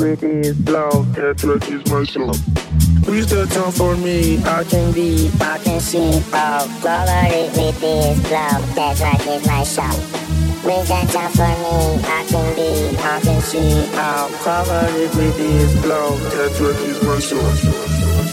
with his blow. That track is my song. Please the time for me. I can be, I can sing out. Oh, Cover it with this blow. That track is my song. Please the time for me. I can be, I can sing out. Oh, Cover it with this. That track is my song.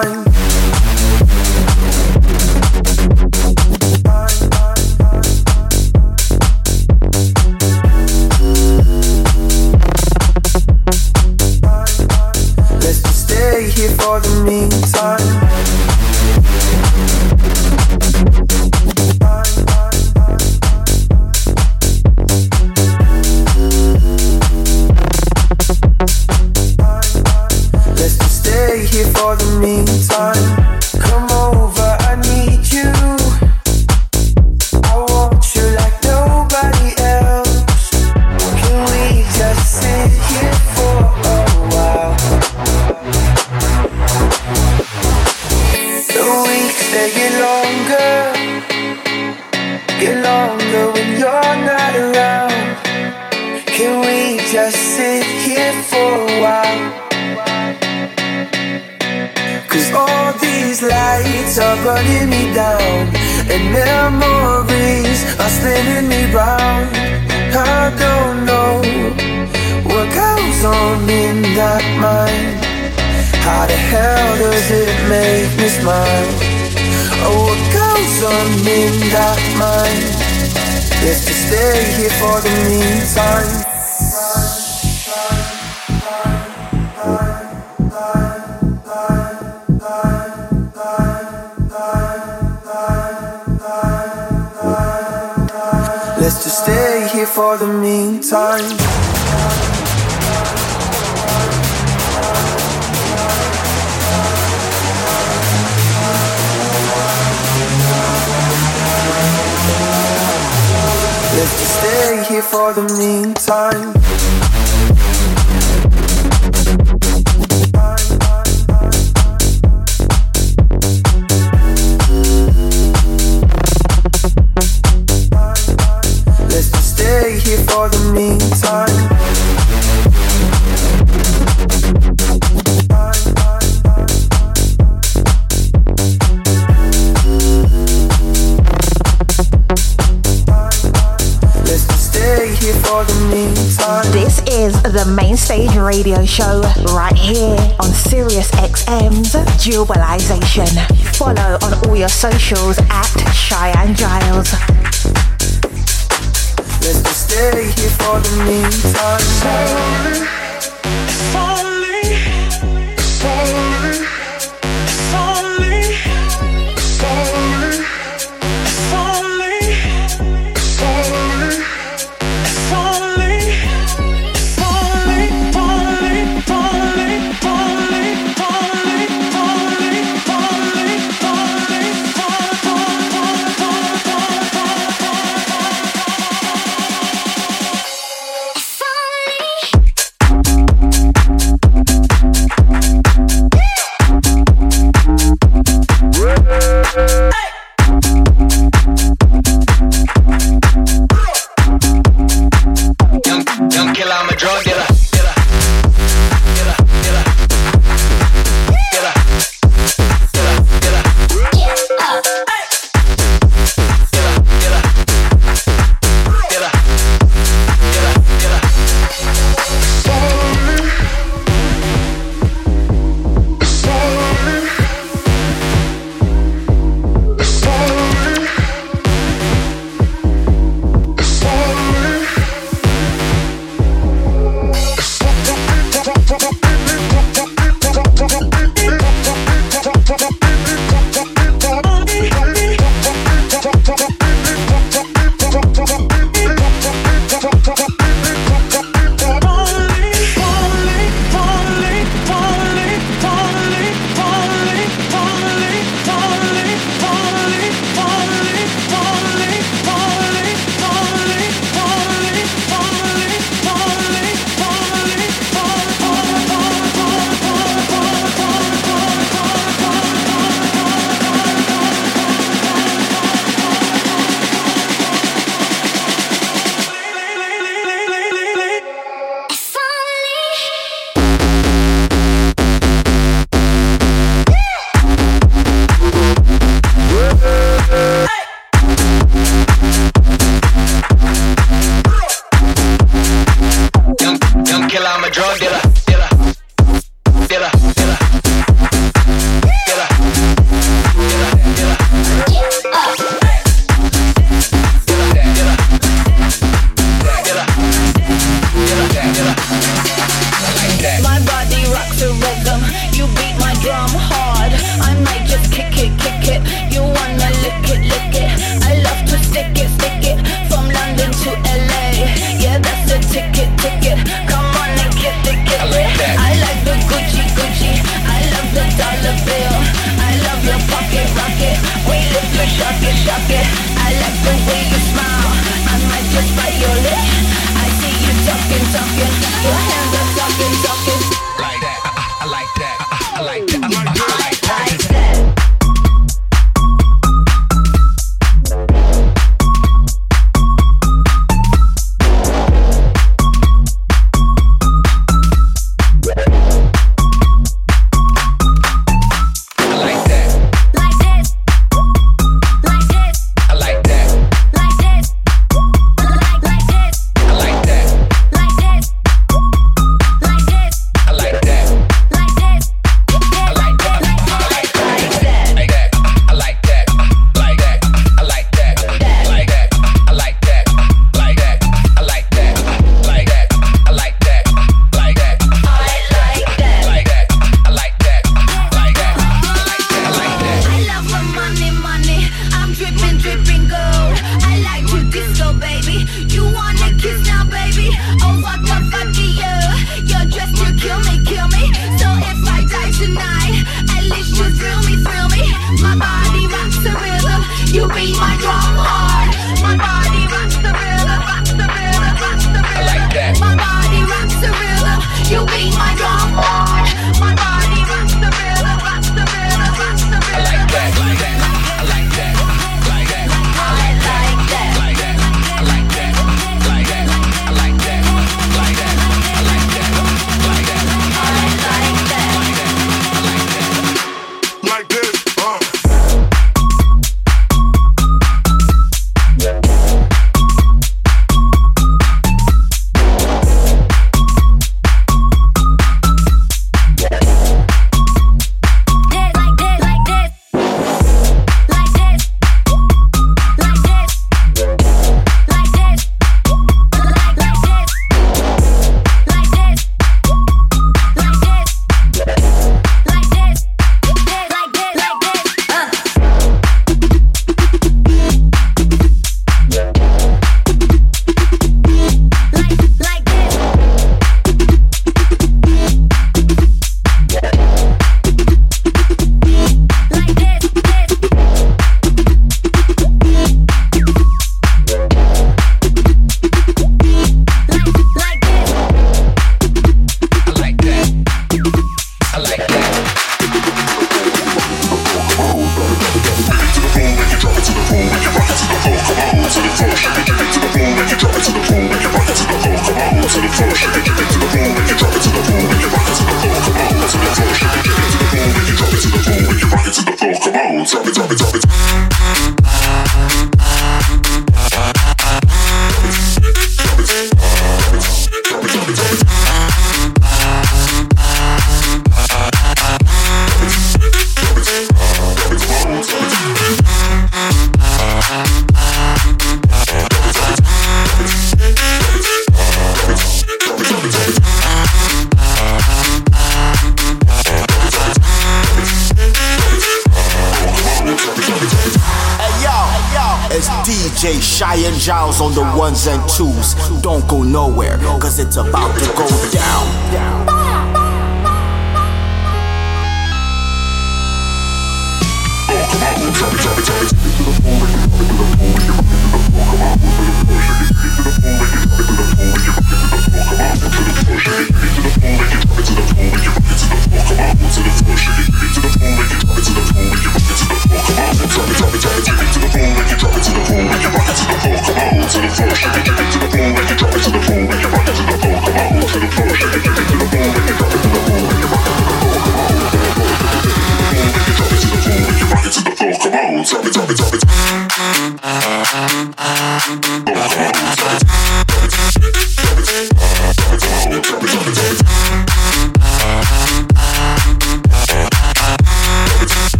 Meantime. meantime. Radio show right here on Sirius XM's Globalization. Follow on all your socials at Cheyenne Giles. Let's just stay here for the meantime.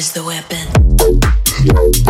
Is the weapon.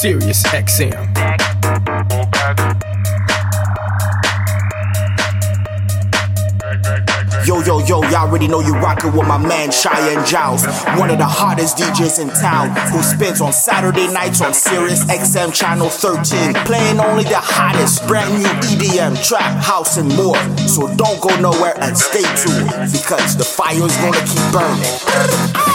Sirius XM. Yo, yo, yo, y'all already know you're rocking with my man Cheyenne Giles, one of the hottest DJs in town, who spins on Saturday nights on Sirius XM Channel 13, playing only the hottest brand new EDM, trap, house, and more. So don't go nowhere and stay tuned, because the fire's gonna keep burning.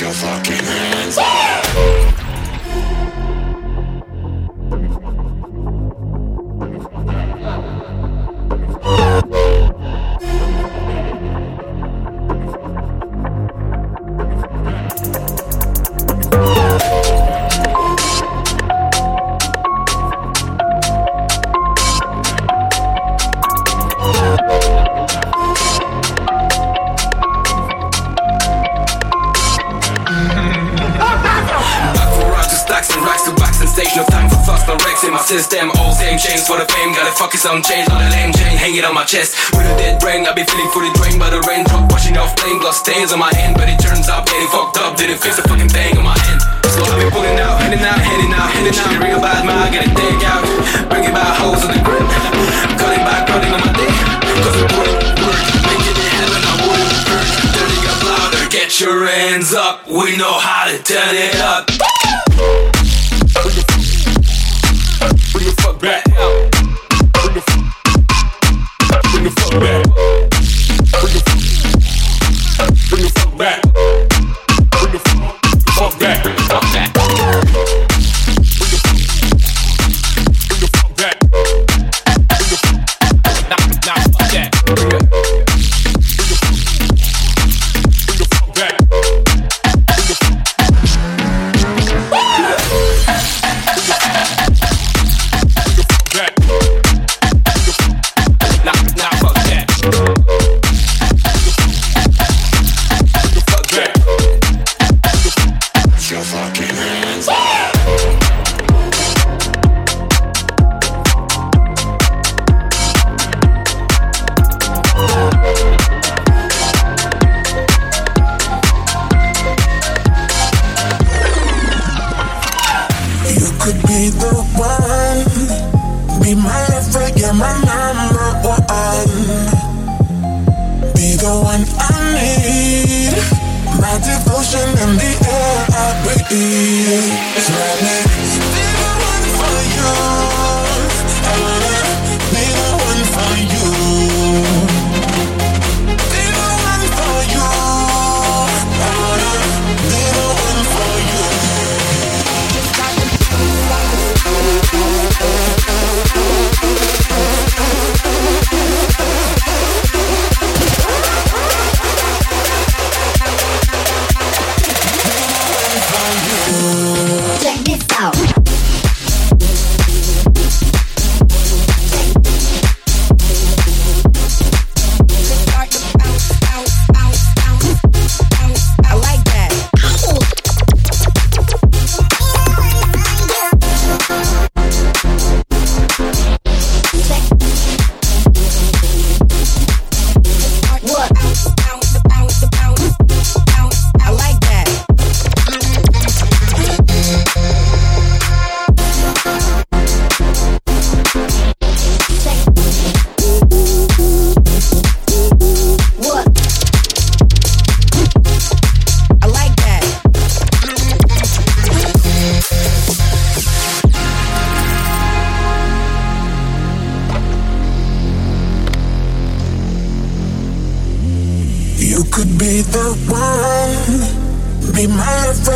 your fucking hands on my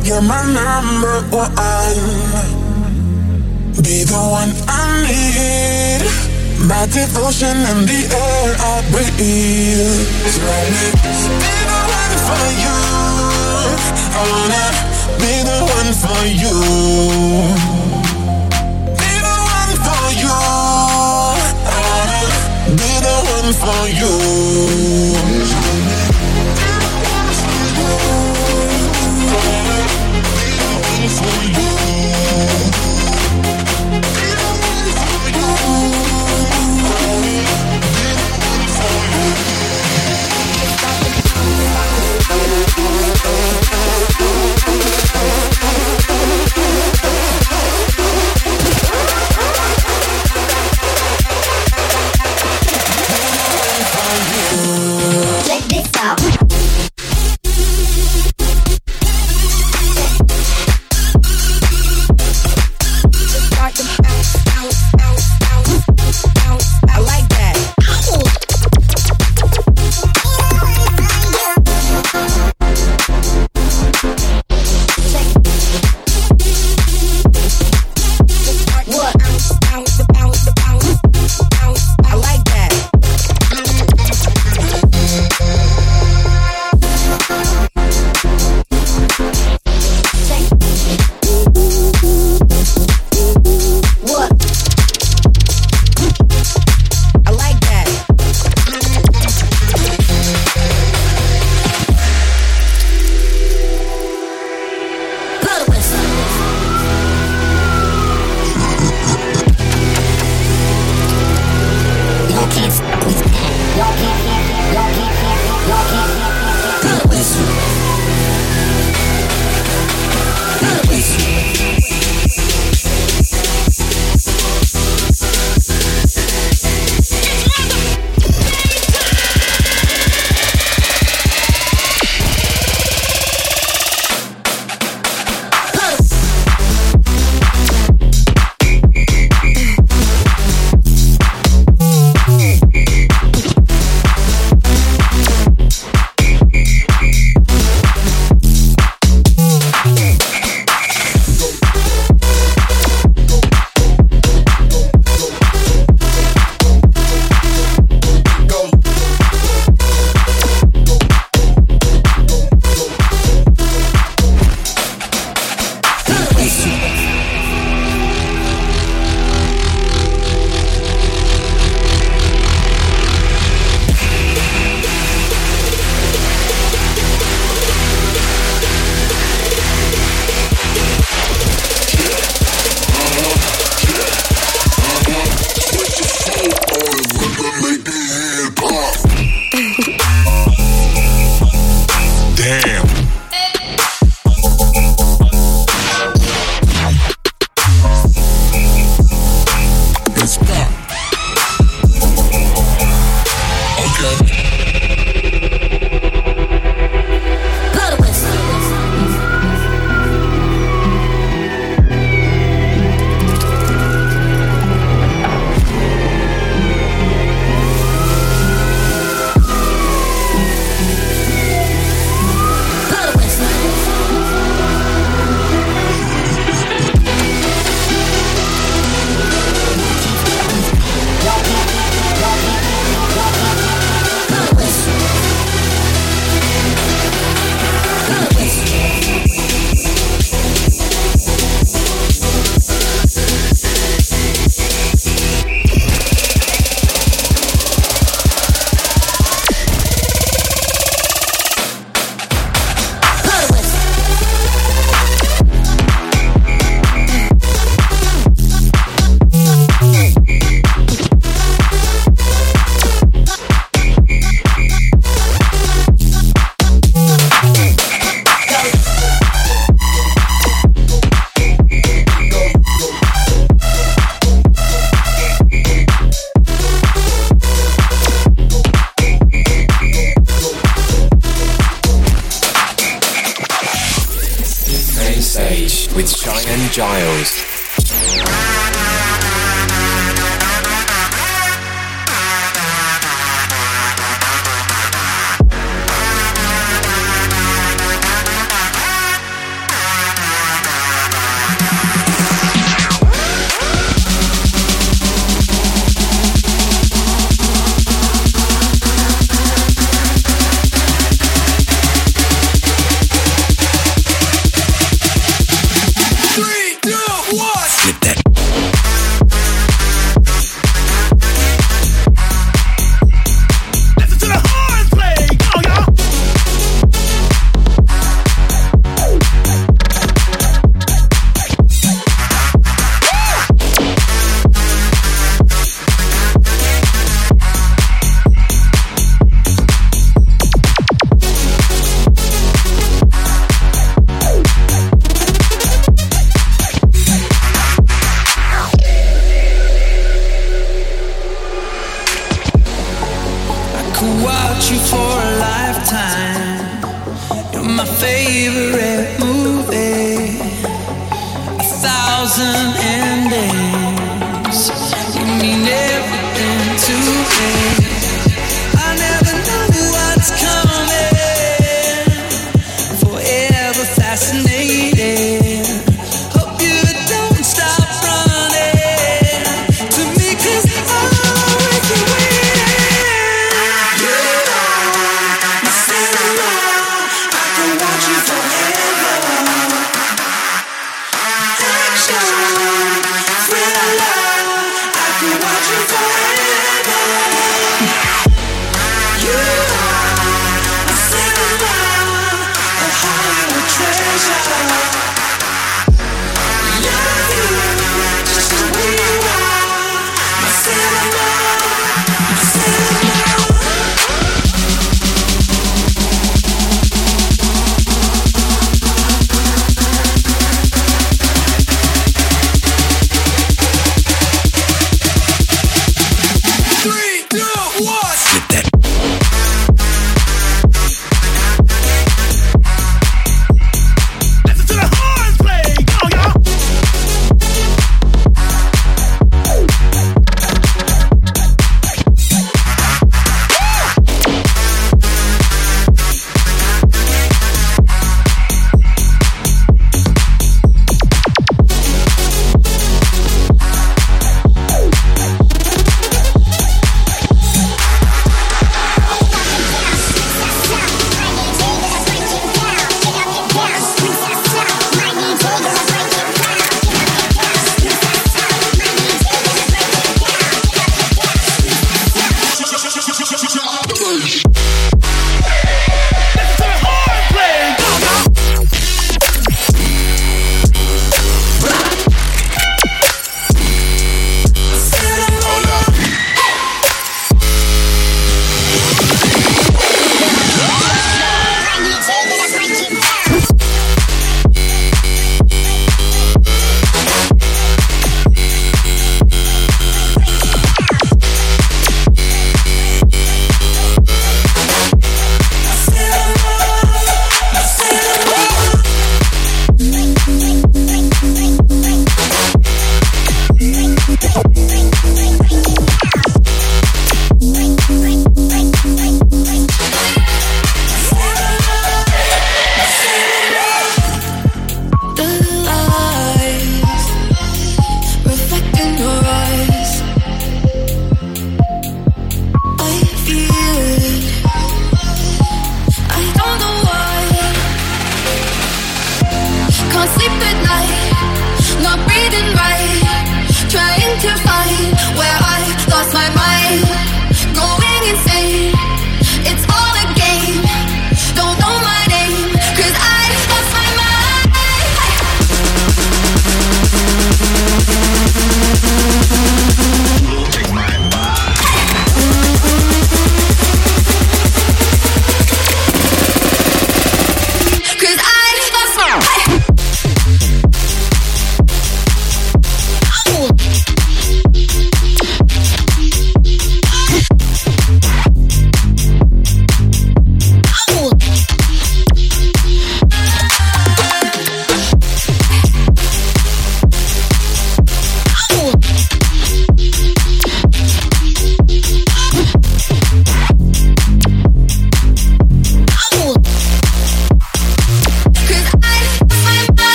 you're my number one. Be the one I need. My devotion and the air I breathe. So let me be the one for you. I wanna be the one for you. Be the one for you. I wanna be the one for you. Check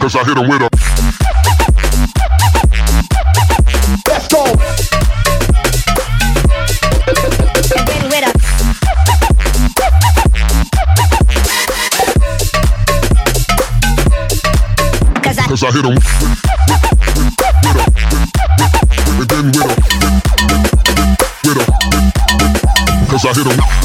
cause I hit him with a. Let's go. cause I hit him. Cause I hit him.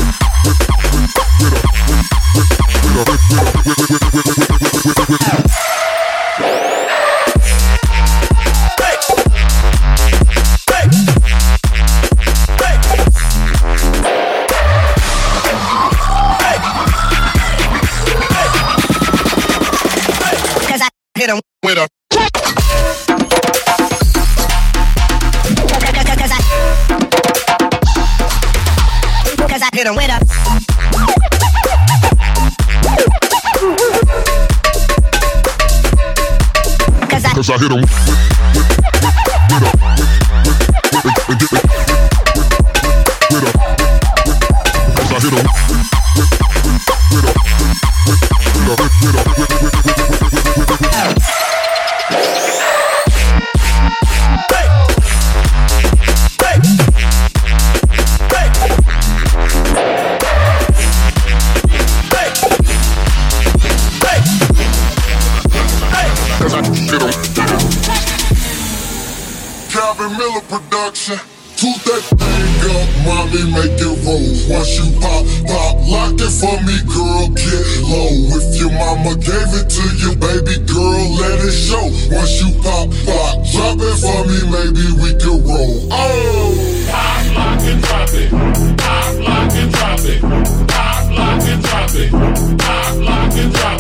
and make it roll. Once you pop, pop, lock it for me, girl, get low. If your mama gave it to you, baby girl, let it show. Once you pop, pop, drop it for me, maybe we can roll. Oh! Pop, lock, and drop it. Pop, lock, and drop it. Pop, lock, and drop it. Pop, lock, and drop it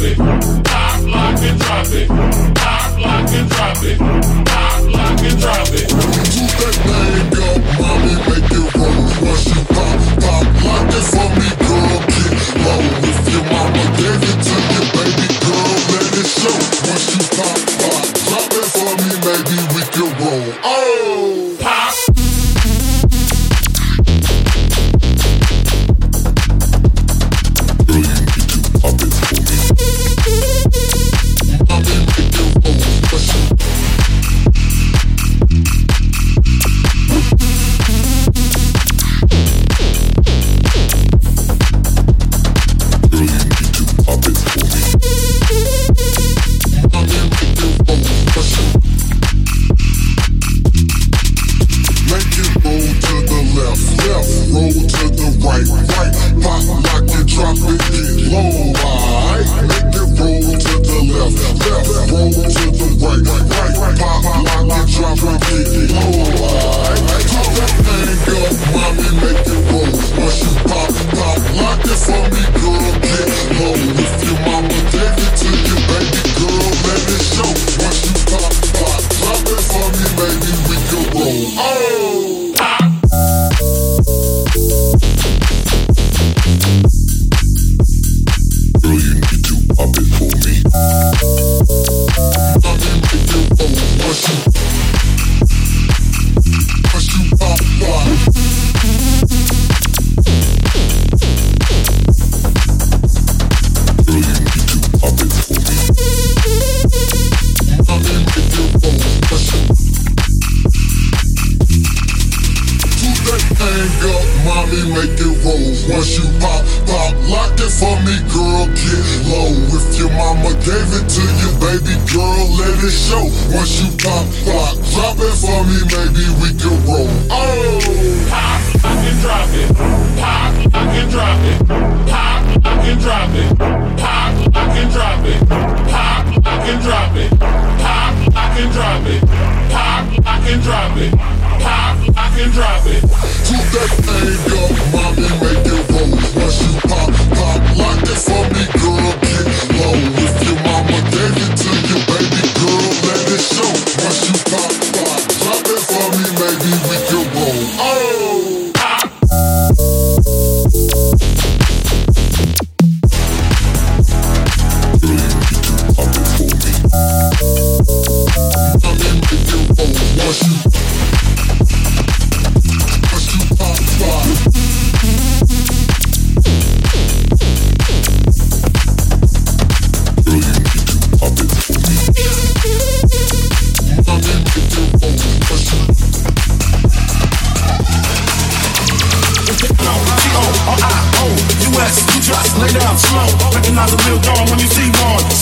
drop it. Pop, lock, and drop it. Pop, lock, and drop it. Pop, lock, and drop it. Pop, lock, and drop it.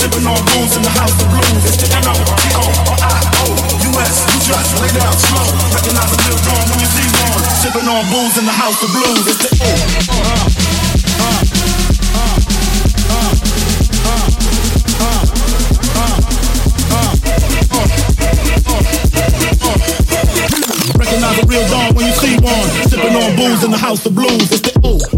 Sipping on booze in the house of blues. It's the N-O-T-O-R-I-O-U-S. You just lay down slow. Recognize the real dawn when you see one. Sipping on booze in the house of blues. It's the O. Recognize the real dawn when you see one. Sipping on booze in the house of blues. It's the O.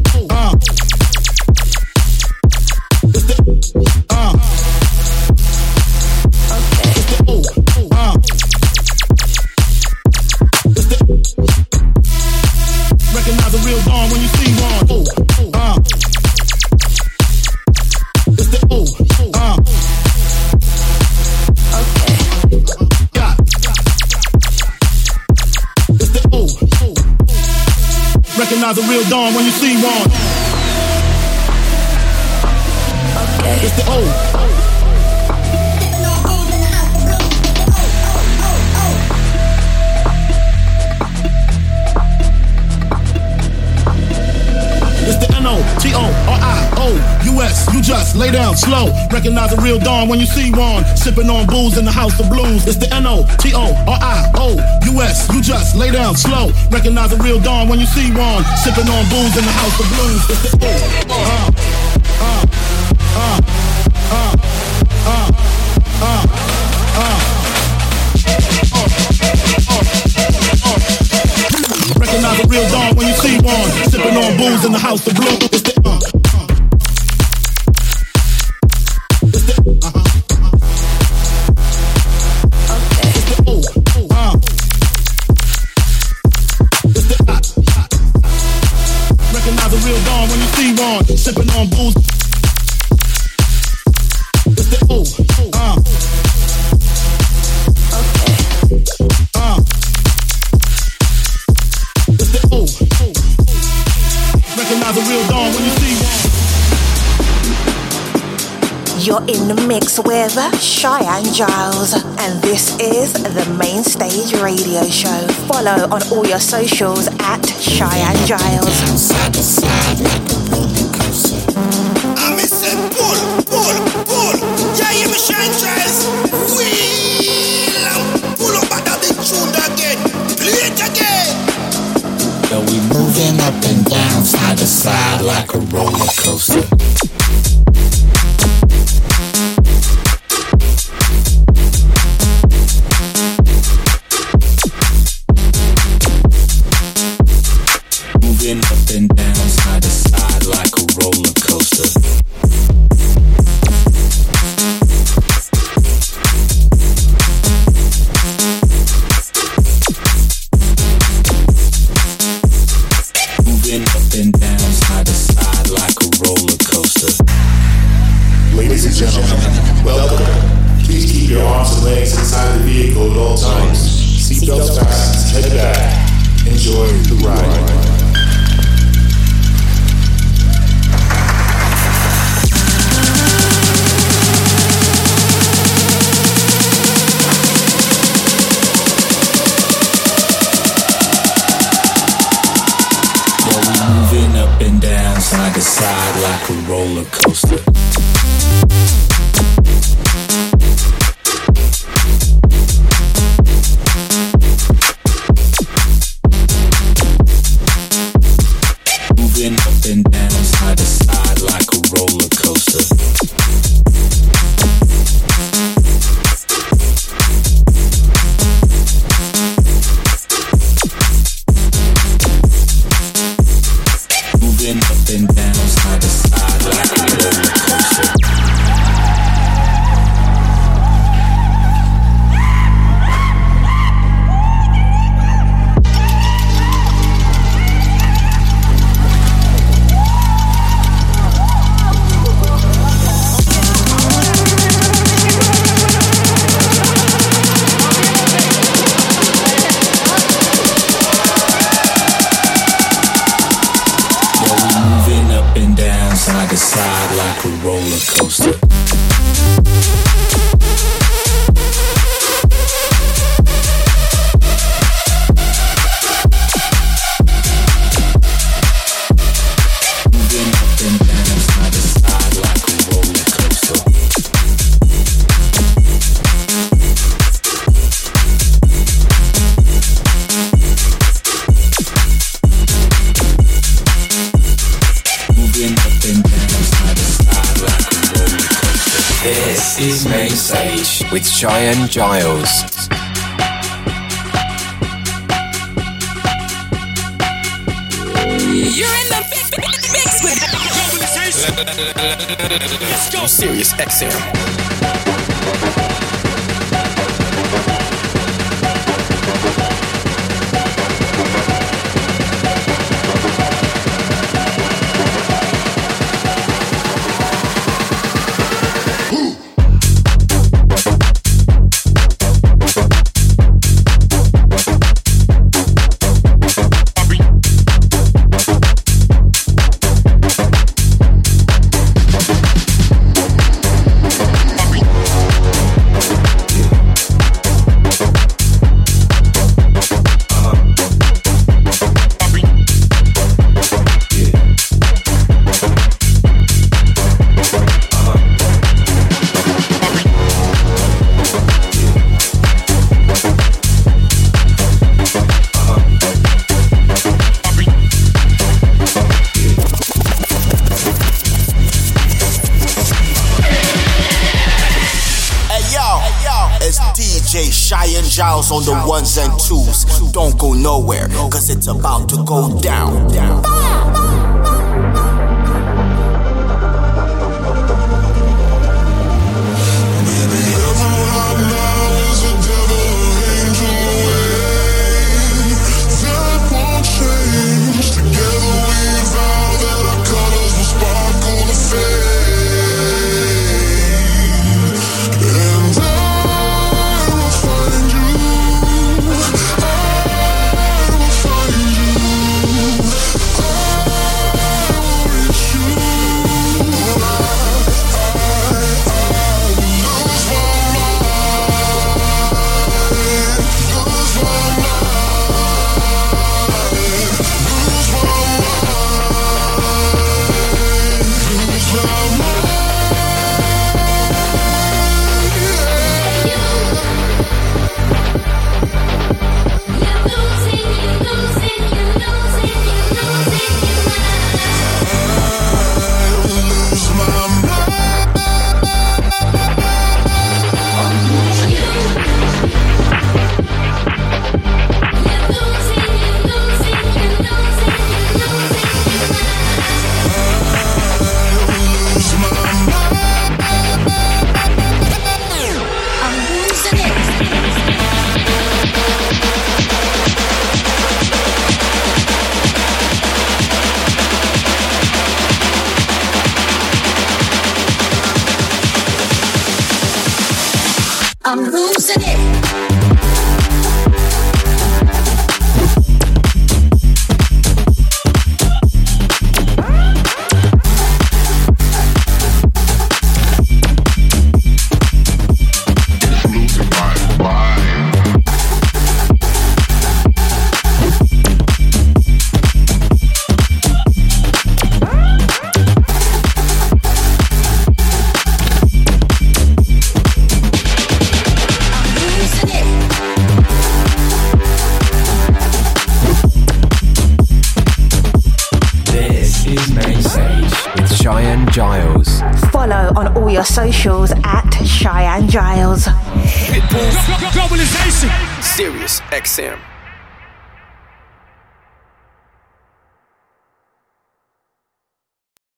Recognize the real dawn when you see one. It's the O. It's the N-O-T-O-R-I-O-U-S. You just lay down slow. Recognize the real dawn when you see one. Sipping on booze in the house of blues. It's the N-O-T-O-R-I-O-U-S. You just lay down slow. Recognize the real dawn when you see one. Sipping on booze in the house of blues. It's the. Uh, uh, uh, uh, uh, uh. Recognize the real dawn when you see one. Sipping on booze in the house of blues. It's the with Cheyenne Giles, and this is the Main Stage Radio Show. Follow on all your socials at Cheyenne Giles. I'm say pull, pull, pull. Yeah, you me Cheyenne Giles. Wheel and pull up at the tune again. Play it again. Yo, we moving up and down, side to side like a roller coaster. Side to side like a roller coaster. Let's go. Sirius XM.